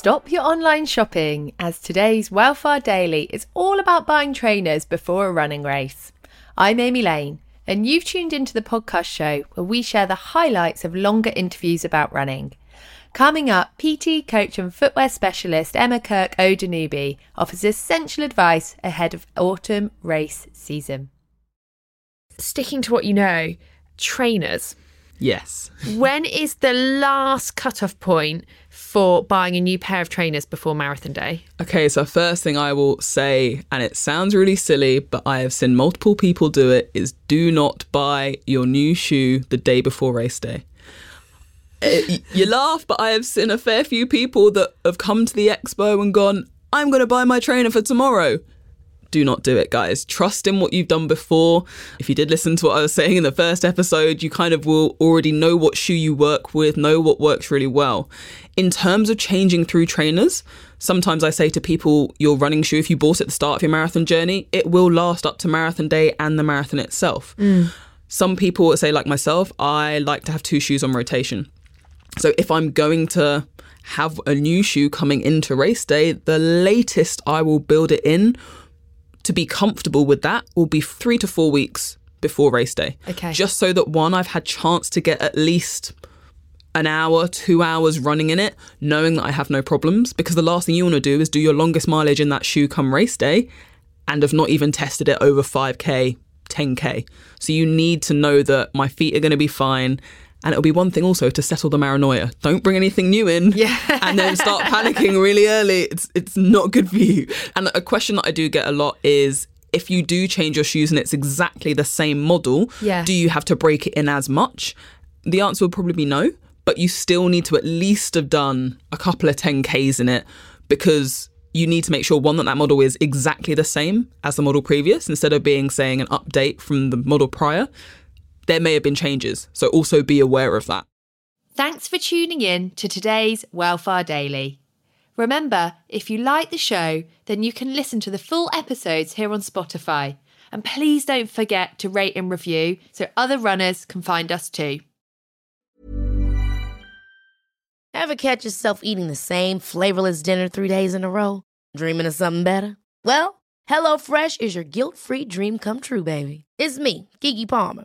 Stop your online shopping, as today's Well Far Daily is all about buying trainers before a running race. I'm Amy Lane, and you've tuned into the podcast show where we share the highlights of longer interviews about running. Coming up, PT coach and footwear specialist Emma Kirk Odunubi offers essential advice ahead of autumn race season. Sticking to what you know, trainers. Yes. When is the last cutoff point for buying a new pair of trainers before marathon day? Okay, so first thing I will say, and it sounds really silly, but I have seen multiple people do it, is do not buy your new shoe the day before race day. Eh, it, you laugh, but I have seen a fair few people that have come to the expo and gone, I'm going to buy my trainer for tomorrow do not do it, guys. Trust in what you've done before. If you did listen to what I was saying in the first episode, you kind of will already know what shoe you work with, know what works really well. In terms of changing through trainers, sometimes I say to people, your running shoe, if you bought it at the start of your marathon journey, it will last up to marathon day and the marathon itself. Mm. Some people say, like myself, I like to have two shoes on rotation. So if I'm going to have a new shoe coming into race day, the latest I will build it in to be comfortable with that will be three to four weeks before race day. Okay. Just so that one, I've had chance to get at least an hour, two hours running in it, knowing that I have no problems. Because the last thing you want to do is do your longest mileage in that shoe come race day and have not even tested it over 5k, 10k. So you need to know that my feet are going to be fine and it'll be one thing also to settle the paranoia. Don't bring anything new in yeah. and then start panicking really early. It's it's not good for you. And a question that I do get a lot is if you do change your shoes and it's exactly the same model, yeah. do you have to break it in as much? The answer would probably be no, but you still need to at least have done a couple of 10Ks in it because you need to make sure one that that model is exactly the same as the model previous instead of being saying an update from the model prior there may have been changes. So also be aware of that. Thanks for tuning in to today's Well Far Daily. Remember, if you like the show, then you can listen to the full episodes here on Spotify. And please don't forget to rate and review so other runners can find us too. Ever catch yourself eating the same flavorless dinner three days in a row? Dreaming of something better? Well, HelloFresh is your guilt free dream come true, baby. It's me, Keke Palmer.